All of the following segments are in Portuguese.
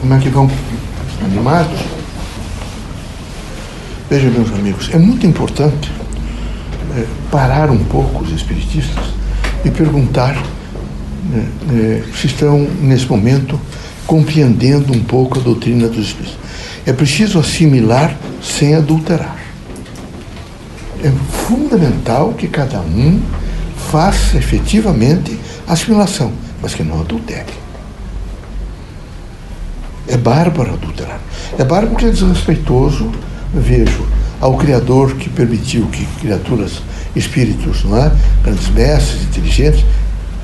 Como é que vão? Animados? Veja, meus amigos, é muito importante é, parar um pouco os espiritistas e perguntar né, é, se estão, nesse momento, compreendendo um pouco a doutrina dos espíritos. É preciso assimilar sem adulterar. É fundamental que cada um faça efetivamente a assimilação, mas que não adultere. É bárbaro adulterar. É bárbaro porque é desrespeitoso, vejo, ao Criador que permitiu que criaturas, espíritos, não é? grandes mestres, inteligentes,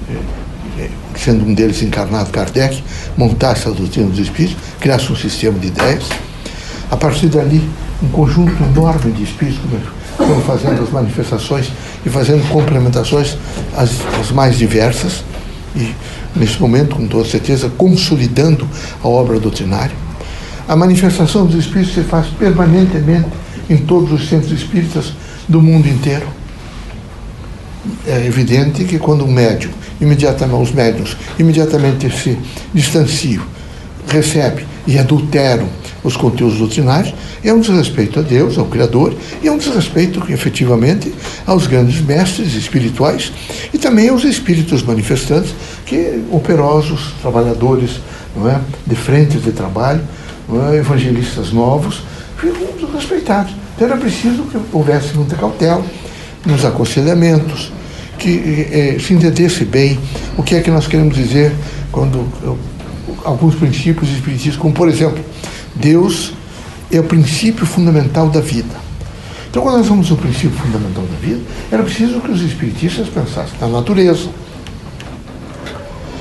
é, é, sendo um deles encarnado Kardec, montasse a doutrina dos espíritos, criasse um sistema de ideias. A partir dali, um conjunto enorme de espíritos foram fazendo as manifestações e fazendo complementações as, as mais diversas e nesse momento, com toda certeza, consolidando a obra doutrinária. A manifestação dos espíritos se faz permanentemente em todos os centros espíritas do mundo inteiro. É evidente que quando um médium, imediatamente os médiums, imediatamente se distanciam, recebe e adulteram os conteúdos doutrinários, é um desrespeito a Deus, ao Criador, e é um desrespeito, efetivamente, aos grandes mestres espirituais e também aos espíritos manifestantes, que operosos, trabalhadores, não é, de frentes de trabalho, é, evangelistas novos, ficam desrespeitados. Então era preciso que houvesse muita cautela nos aconselhamentos, que eh, se entendesse bem o que é que nós queremos dizer quando eu, alguns princípios espiritistas, como por exemplo, Deus é o princípio fundamental da vida. Então, quando nós vamos ao princípio fundamental da vida, era preciso que os espiritistas pensassem na natureza,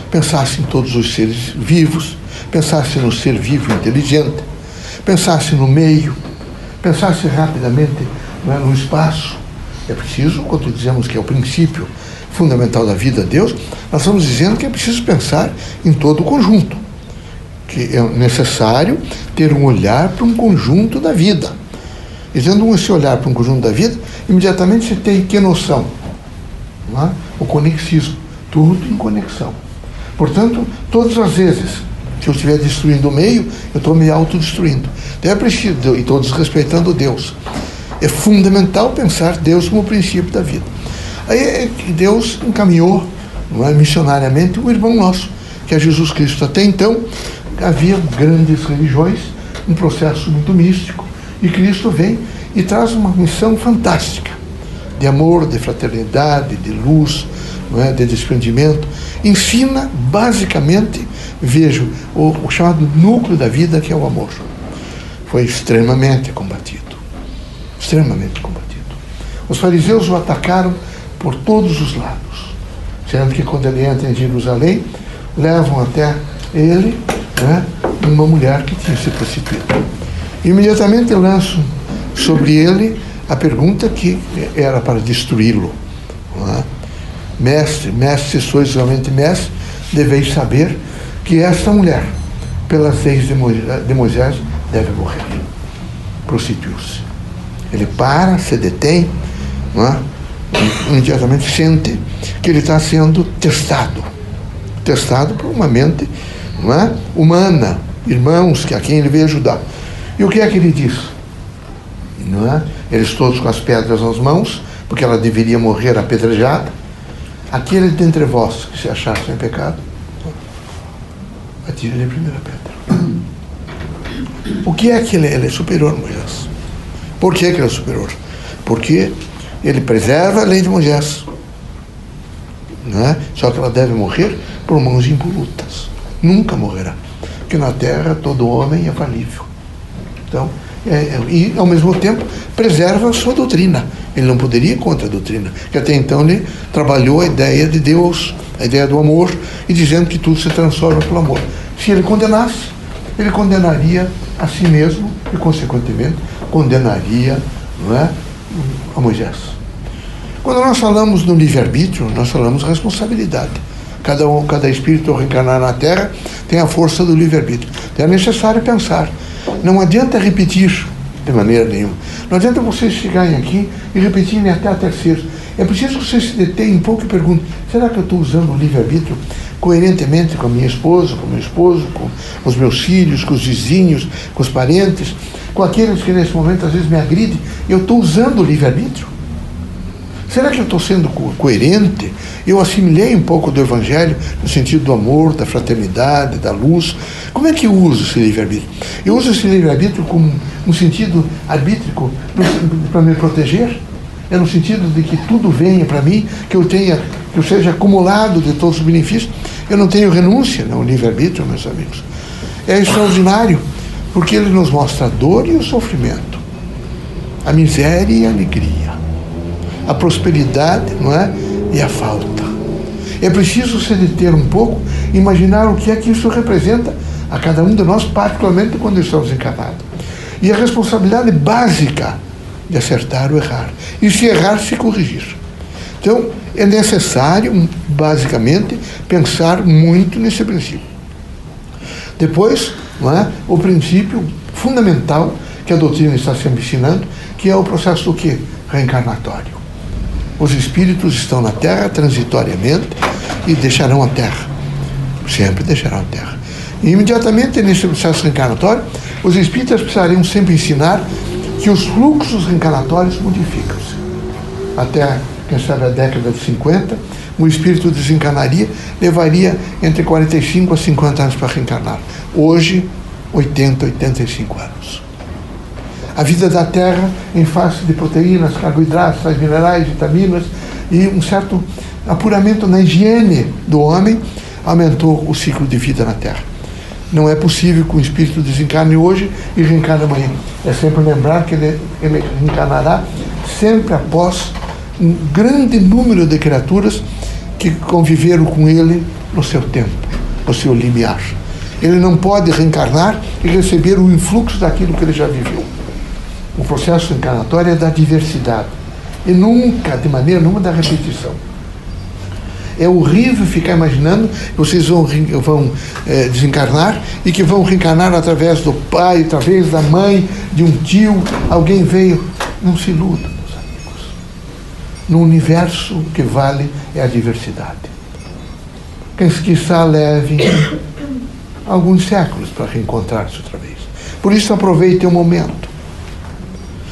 pensassem em todos os seres vivos, pensassem no ser vivo inteligente, pensassem no meio, pensassem rapidamente é, no espaço. É preciso, quando dizemos que é o princípio fundamental da vida Deus, nós estamos dizendo que é preciso pensar em todo o conjunto que é necessário ter um olhar para um conjunto da vida. E tendo esse olhar para um conjunto da vida, imediatamente você tem que noção? É? O conexismo, tudo em conexão. Portanto, todas as vezes que eu estiver destruindo o meio, eu estou me autodestruindo. Então é preciso, e estou desrespeitando Deus. É fundamental pensar Deus como o princípio da vida. Aí é Deus encaminhou não é, missionariamente o irmão nosso, que é Jesus Cristo. Até então, havia grandes religiões, um processo muito místico, e Cristo vem e traz uma missão fantástica de amor, de fraternidade, de luz, é? de desprendimento. Ensina basicamente, vejo, o, o chamado núcleo da vida, que é o amor. Foi extremamente combatido. Extremamente combatido. Os fariseus o atacaram por todos os lados, sendo que quando ele entra em Jerusalém, levam até ele né, uma mulher que tinha se prostituído. Imediatamente lanço sobre ele a pergunta que era para destruí-lo. É? Mestre, mestre, sois realmente mestre, deveis saber que esta mulher, pelas leis de Moisés, deve morrer. Prostituiu-se. Ele para, se detém, é? imediatamente sente que ele está sendo testado testado por uma mente não é? humana, irmãos a quem ele veio ajudar. E o que é que ele diz? Não é? Eles todos com as pedras nas mãos, porque ela deveria morrer apedrejada. Aquele dentre vós que se achar sem pecado, atire-lhe a primeira pedra. O que é que ele, ele é superior, Moisés? Por que, que ele é superior? Porque ele preserva a lei de Moisés. É? Só que ela deve morrer por mãos impolutas nunca morrerá. Porque na terra todo homem é falível. Então, é, é, e ao mesmo tempo preserva a sua doutrina. Ele não poderia ir contra a doutrina, que até então ele trabalhou a ideia de Deus, a ideia do amor, e dizendo que tudo se transforma pelo amor. Se ele condenasse, ele condenaria a si mesmo e, consequentemente, condenaria não é, a Moisés. Quando nós falamos no livre-arbítrio, nós falamos responsabilidade. Cada, um, cada espírito reencarnar na Terra tem a força do livre-arbítrio. Então é necessário pensar. Não adianta repetir de maneira nenhuma. Não adianta vocês chegarem aqui e repetirem até a terceira. É preciso que você se detenha um pouco e pergunte: será que eu estou usando o livre-arbítrio coerentemente com a minha esposa, com o meu esposo, com os meus filhos, com os vizinhos, com os parentes, com aqueles que nesse momento às vezes me agridem? Eu estou usando o livre-arbítrio? Será que eu estou sendo co coerente? Eu assimilei um pouco do Evangelho no sentido do amor, da fraternidade, da luz. Como é que eu uso esse livre-arbítrio? Eu uso esse livre-arbítrio como um sentido arbítrico para me proteger? É no sentido de que tudo venha para mim, que eu tenha, que eu seja acumulado de todos os benefícios. Eu não tenho renúncia no livre-arbítrio, meus amigos. É extraordinário, porque ele nos mostra a dor e o sofrimento, a miséria e a alegria, a prosperidade, não é? E a falta. É preciso se deter um pouco, imaginar o que é que isso representa a cada um de nós, particularmente quando estamos encarnados. E a responsabilidade básica de acertar ou errar. E se errar, se corrigir. Então, é necessário, basicamente, pensar muito nesse princípio. Depois, é, o princípio fundamental que a doutrina está sempre ensinando, que é o processo do que? Reencarnatório. Os espíritos estão na Terra transitoriamente e deixarão a Terra. Sempre deixarão a Terra. E imediatamente nesse processo reencarnatório, os espíritas precisariam sempre ensinar que os fluxos reencarnatórios modificam-se. Até, quem sabe, a década de 50, o espírito desencarnaria, levaria entre 45 a 50 anos para reencarnar. Hoje, 80, 85 anos. A vida da Terra, em face de proteínas, carboidratos, sais minerais, vitaminas e um certo apuramento na higiene do homem, aumentou o ciclo de vida na Terra. Não é possível que o espírito desencarne hoje e reencarne amanhã. É sempre lembrar que ele, ele reencarnará sempre após um grande número de criaturas que conviveram com ele no seu tempo, no seu limiar. Ele não pode reencarnar e receber o influxo daquilo que ele já viveu. O processo encarnatório é da diversidade e nunca, de maneira nenhuma, da repetição. É horrível ficar imaginando que vocês vão, vão é, desencarnar e que vão reencarnar através do pai, através da mãe, de um tio. Alguém veio. Não se iluda, meus amigos. No universo, o que vale é a diversidade. Quem quiçá leve alguns séculos para reencontrar-se outra vez. Por isso, aproveitem o momento.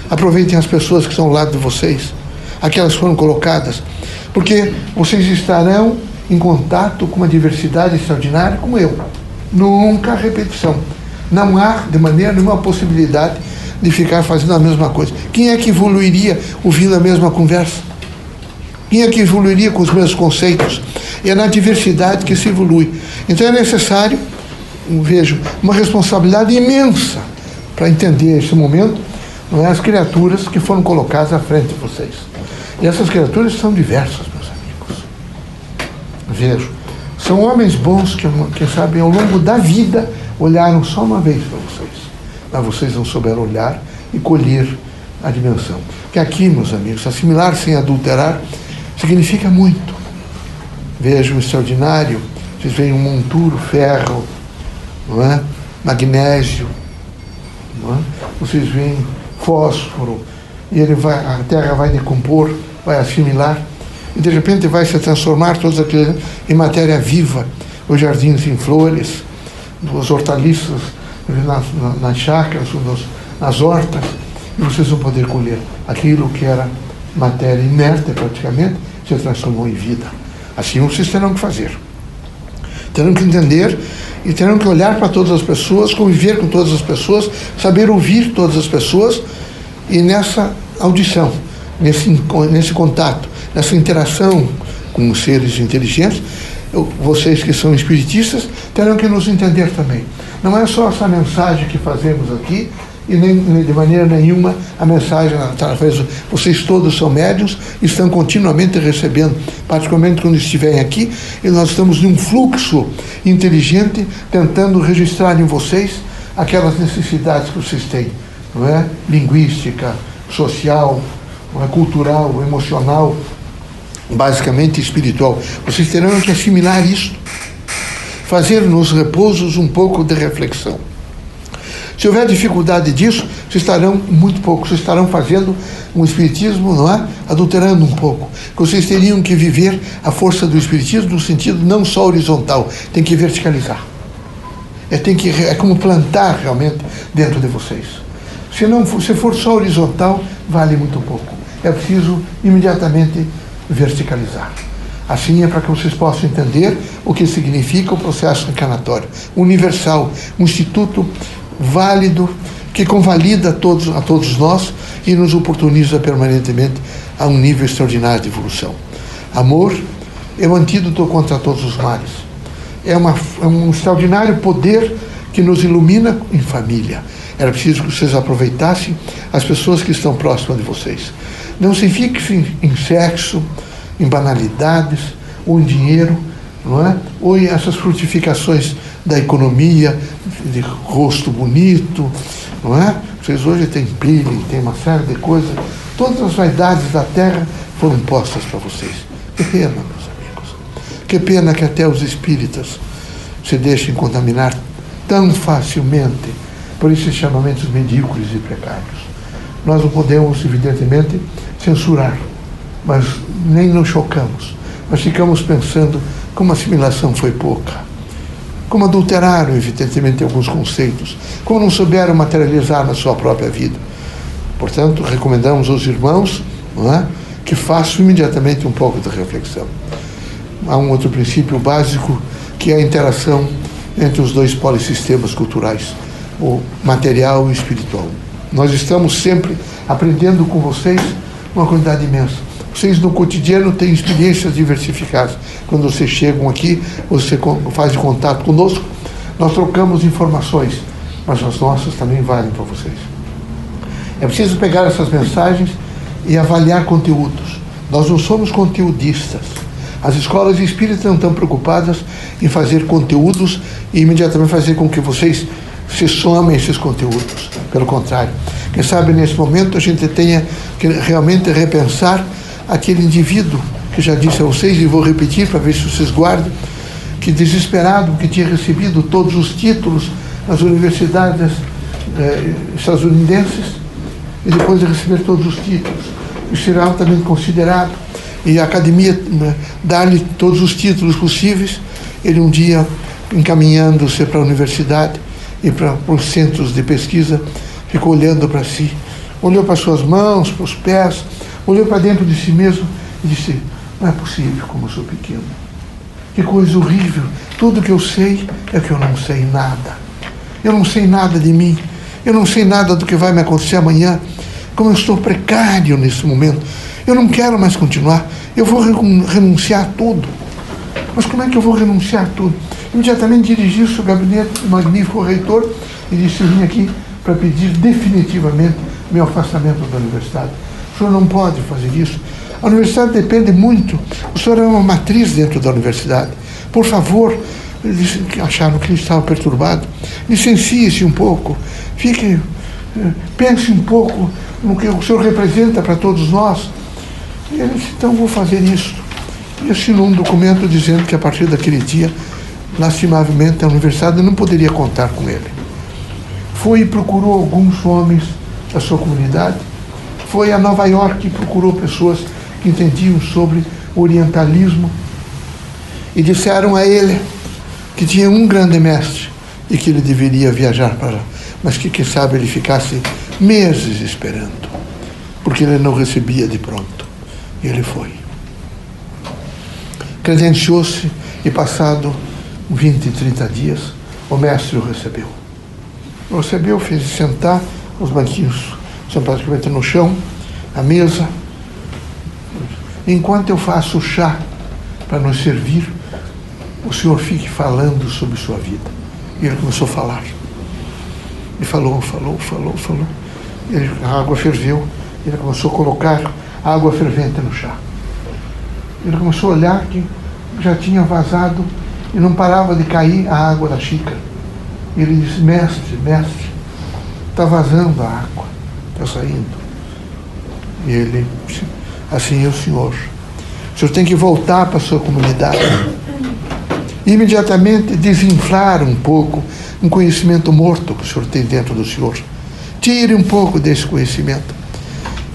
Aproveitem as pessoas que estão ao lado de vocês, aquelas que foram colocadas porque vocês estarão em contato com uma diversidade extraordinária como eu. Nunca repetição. Não há, de maneira nenhuma, possibilidade de ficar fazendo a mesma coisa. Quem é que evoluiria ouvindo a mesma conversa? Quem é que evoluiria com os mesmos conceitos? É na diversidade que se evolui. Então é necessário, vejo, uma responsabilidade imensa para entender esse momento, não é? as criaturas que foram colocadas à frente de vocês. E essas criaturas são diversas, meus amigos. Vejo. São homens bons que, que sabem, ao longo da vida, olharam só uma vez para vocês. Mas vocês não souberam olhar e colher a dimensão. Que aqui, meus amigos, assimilar sem adulterar significa muito. Vejo o extraordinário, vocês veem um monturo, ferro, não é? magnésio, não é? vocês veem fósforo, e ele vai, a terra vai decompor vai assimilar e de repente vai se transformar todos aqueles em matéria viva, os jardins em flores, os hortaliças nas, nas chácaras, nos, nas hortas, e vocês vão poder colher aquilo que era matéria inerte praticamente, se transformou em vida. Assim vocês terão que fazer. Terão que entender e terão que olhar para todas as pessoas, conviver com todas as pessoas, saber ouvir todas as pessoas e nessa audição nesse, nesse contato, nessa interação com os seres inteligentes, eu, vocês que são espiritistas terão que nos entender também. Não é só essa mensagem que fazemos aqui, e nem, de maneira nenhuma a mensagem através vocês todos são médios estão continuamente recebendo particularmente quando estiverem aqui e nós estamos num fluxo inteligente tentando registrar em vocês aquelas necessidades que vocês têm não é linguística social é cultural, emocional, basicamente espiritual. Vocês terão que assimilar isso, fazer nos repousos um pouco de reflexão. Se houver dificuldade disso, vocês estarão muito pouco, vocês estarão fazendo um espiritismo, não é? Adulterando um pouco. Vocês teriam que viver a força do espiritismo no sentido não só horizontal, tem que verticalizar. É, tem que, é como plantar realmente dentro de vocês. Se não se for só horizontal, vale muito pouco. É preciso imediatamente verticalizar. Assim é para que vocês possam entender o que significa o processo encarnatório universal, um instituto válido que convalida a todos, a todos nós e nos oportuniza permanentemente a um nível extraordinário de evolução. Amor é o antídoto contra todos os males. É, uma, é um extraordinário poder que nos ilumina em família. Era preciso que vocês aproveitassem as pessoas que estão próximas de vocês. Não se fixe em sexo, em banalidades, ou em dinheiro, não é? ou em essas frutificações da economia, de rosto bonito, não é? Vocês hoje têm peeling, tem uma série de coisas. Todas as vaidades da terra foram postas para vocês. Que pena, meus amigos. Que pena que até os espíritas se deixem contaminar tão facilmente por esses chamamentos medíocres e precários. Nós não podemos, evidentemente, censurar, mas nem nos chocamos. Mas ficamos pensando como a assimilação foi pouca, como adulteraram, evidentemente, alguns conceitos, como não souberam materializar na sua própria vida. Portanto, recomendamos aos irmãos é, que façam imediatamente um pouco de reflexão. Há um outro princípio básico que é a interação entre os dois polissistemas culturais, o material e o espiritual. Nós estamos sempre aprendendo com vocês uma quantidade imensa. Vocês no cotidiano têm experiências diversificadas. Quando vocês chegam aqui, você faz contato conosco, nós trocamos informações, mas as nossas também valem para vocês. É preciso pegar essas mensagens e avaliar conteúdos. Nós não somos conteudistas. As escolas espíritas não estão preocupadas em fazer conteúdos e imediatamente fazer com que vocês se somem esses conteúdos. Pelo contrário. Quem sabe nesse momento a gente tenha que realmente repensar aquele indivíduo que já disse a vocês e vou repetir para ver se vocês guardam, que desesperado, que tinha recebido todos os títulos nas universidades eh, estadunidenses e depois de receber todos os títulos, e ser altamente considerado. E a academia né, dar-lhe todos os títulos possíveis, ele um dia encaminhando-se para a universidade e para os centros de pesquisa, ficou olhando para si, olhou para suas mãos, para os pés, olhou para dentro de si mesmo e disse: Não é possível como eu sou pequeno. Que coisa horrível. Tudo que eu sei é que eu não sei nada. Eu não sei nada de mim. Eu não sei nada do que vai me acontecer amanhã. Como eu estou precário nesse momento. Eu não quero mais continuar. Eu vou renunciar a tudo. Mas como é que eu vou renunciar a tudo? Imediatamente dirigi-se ao gabinete do magnífico reitor e disse: Eu vim aqui para pedir definitivamente meu afastamento da universidade. O senhor não pode fazer isso. A universidade depende muito. O senhor é uma matriz dentro da universidade. Por favor, eles acharam que ele estava perturbado. Licencie-se um pouco. Fique, eh, pense um pouco no que o senhor representa para todos nós. E ele disse, então vou fazer isso. E assinou um documento dizendo que a partir daquele dia, lastimavelmente, a universidade não poderia contar com ele. Foi e procurou alguns homens da sua comunidade foi a Nova York e procurou pessoas que entendiam sobre orientalismo e disseram a ele que tinha um grande mestre e que ele deveria viajar para lá, mas que quem sabe ele ficasse meses esperando, porque ele não recebia de pronto. E ele foi. Credenciou-se e passado 20, 30 dias, o mestre o recebeu. O recebeu, fez sentar os banquinhos são praticamente no chão, a mesa. Enquanto eu faço o chá para nos servir, o senhor fique falando sobre sua vida. E ele começou a falar. E falou, falou, falou, falou. Ele, a água ferveu. Ele começou a colocar água fervente no chá. Ele começou a olhar que já tinha vazado e não parava de cair a água da xícara. Ele disse, mestre, mestre, está vazando a água está saindo. E ele, assim é o senhor. O senhor tem que voltar para a sua comunidade. Imediatamente desinflar um pouco um conhecimento morto que o senhor tem dentro do senhor. Tire um pouco desse conhecimento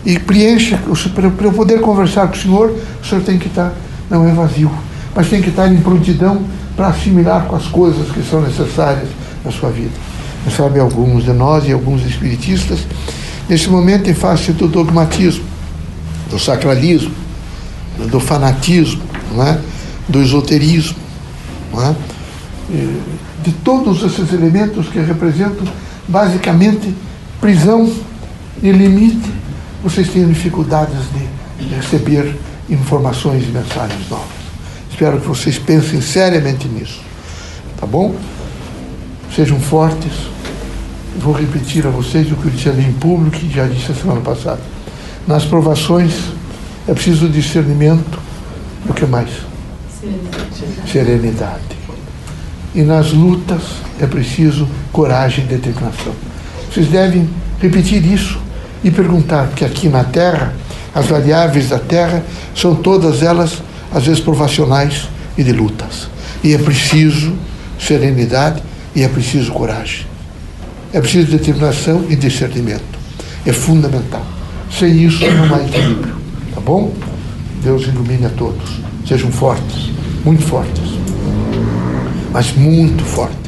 e preencha. Para eu poder conversar com o senhor, o senhor tem que estar, não é vazio, mas tem que estar em prontidão para assimilar com as coisas que são necessárias na sua vida. Sabe alguns de nós e alguns espiritistas, nesse momento, em face do dogmatismo, do sacralismo, do fanatismo, não é? do esoterismo, não é? de todos esses elementos que representam basicamente prisão e limite, vocês têm dificuldades de receber informações e mensagens novas. Espero que vocês pensem seriamente nisso. Tá bom? Sejam fortes. Vou repetir a vocês o que eu disse ali em público e já disse a semana passada. Nas provações é preciso discernimento. O que mais? Serenidade. Serenidade. E nas lutas é preciso coragem e determinação. Vocês devem repetir isso e perguntar, porque aqui na Terra, as variáveis da Terra são todas elas, às vezes, provacionais e de lutas. E é preciso serenidade e é preciso coragem. É preciso determinação e discernimento. É fundamental. Sem isso não há equilíbrio. Tá bom? Deus ilumine a todos. Sejam fortes, muito fortes. Mas muito fortes.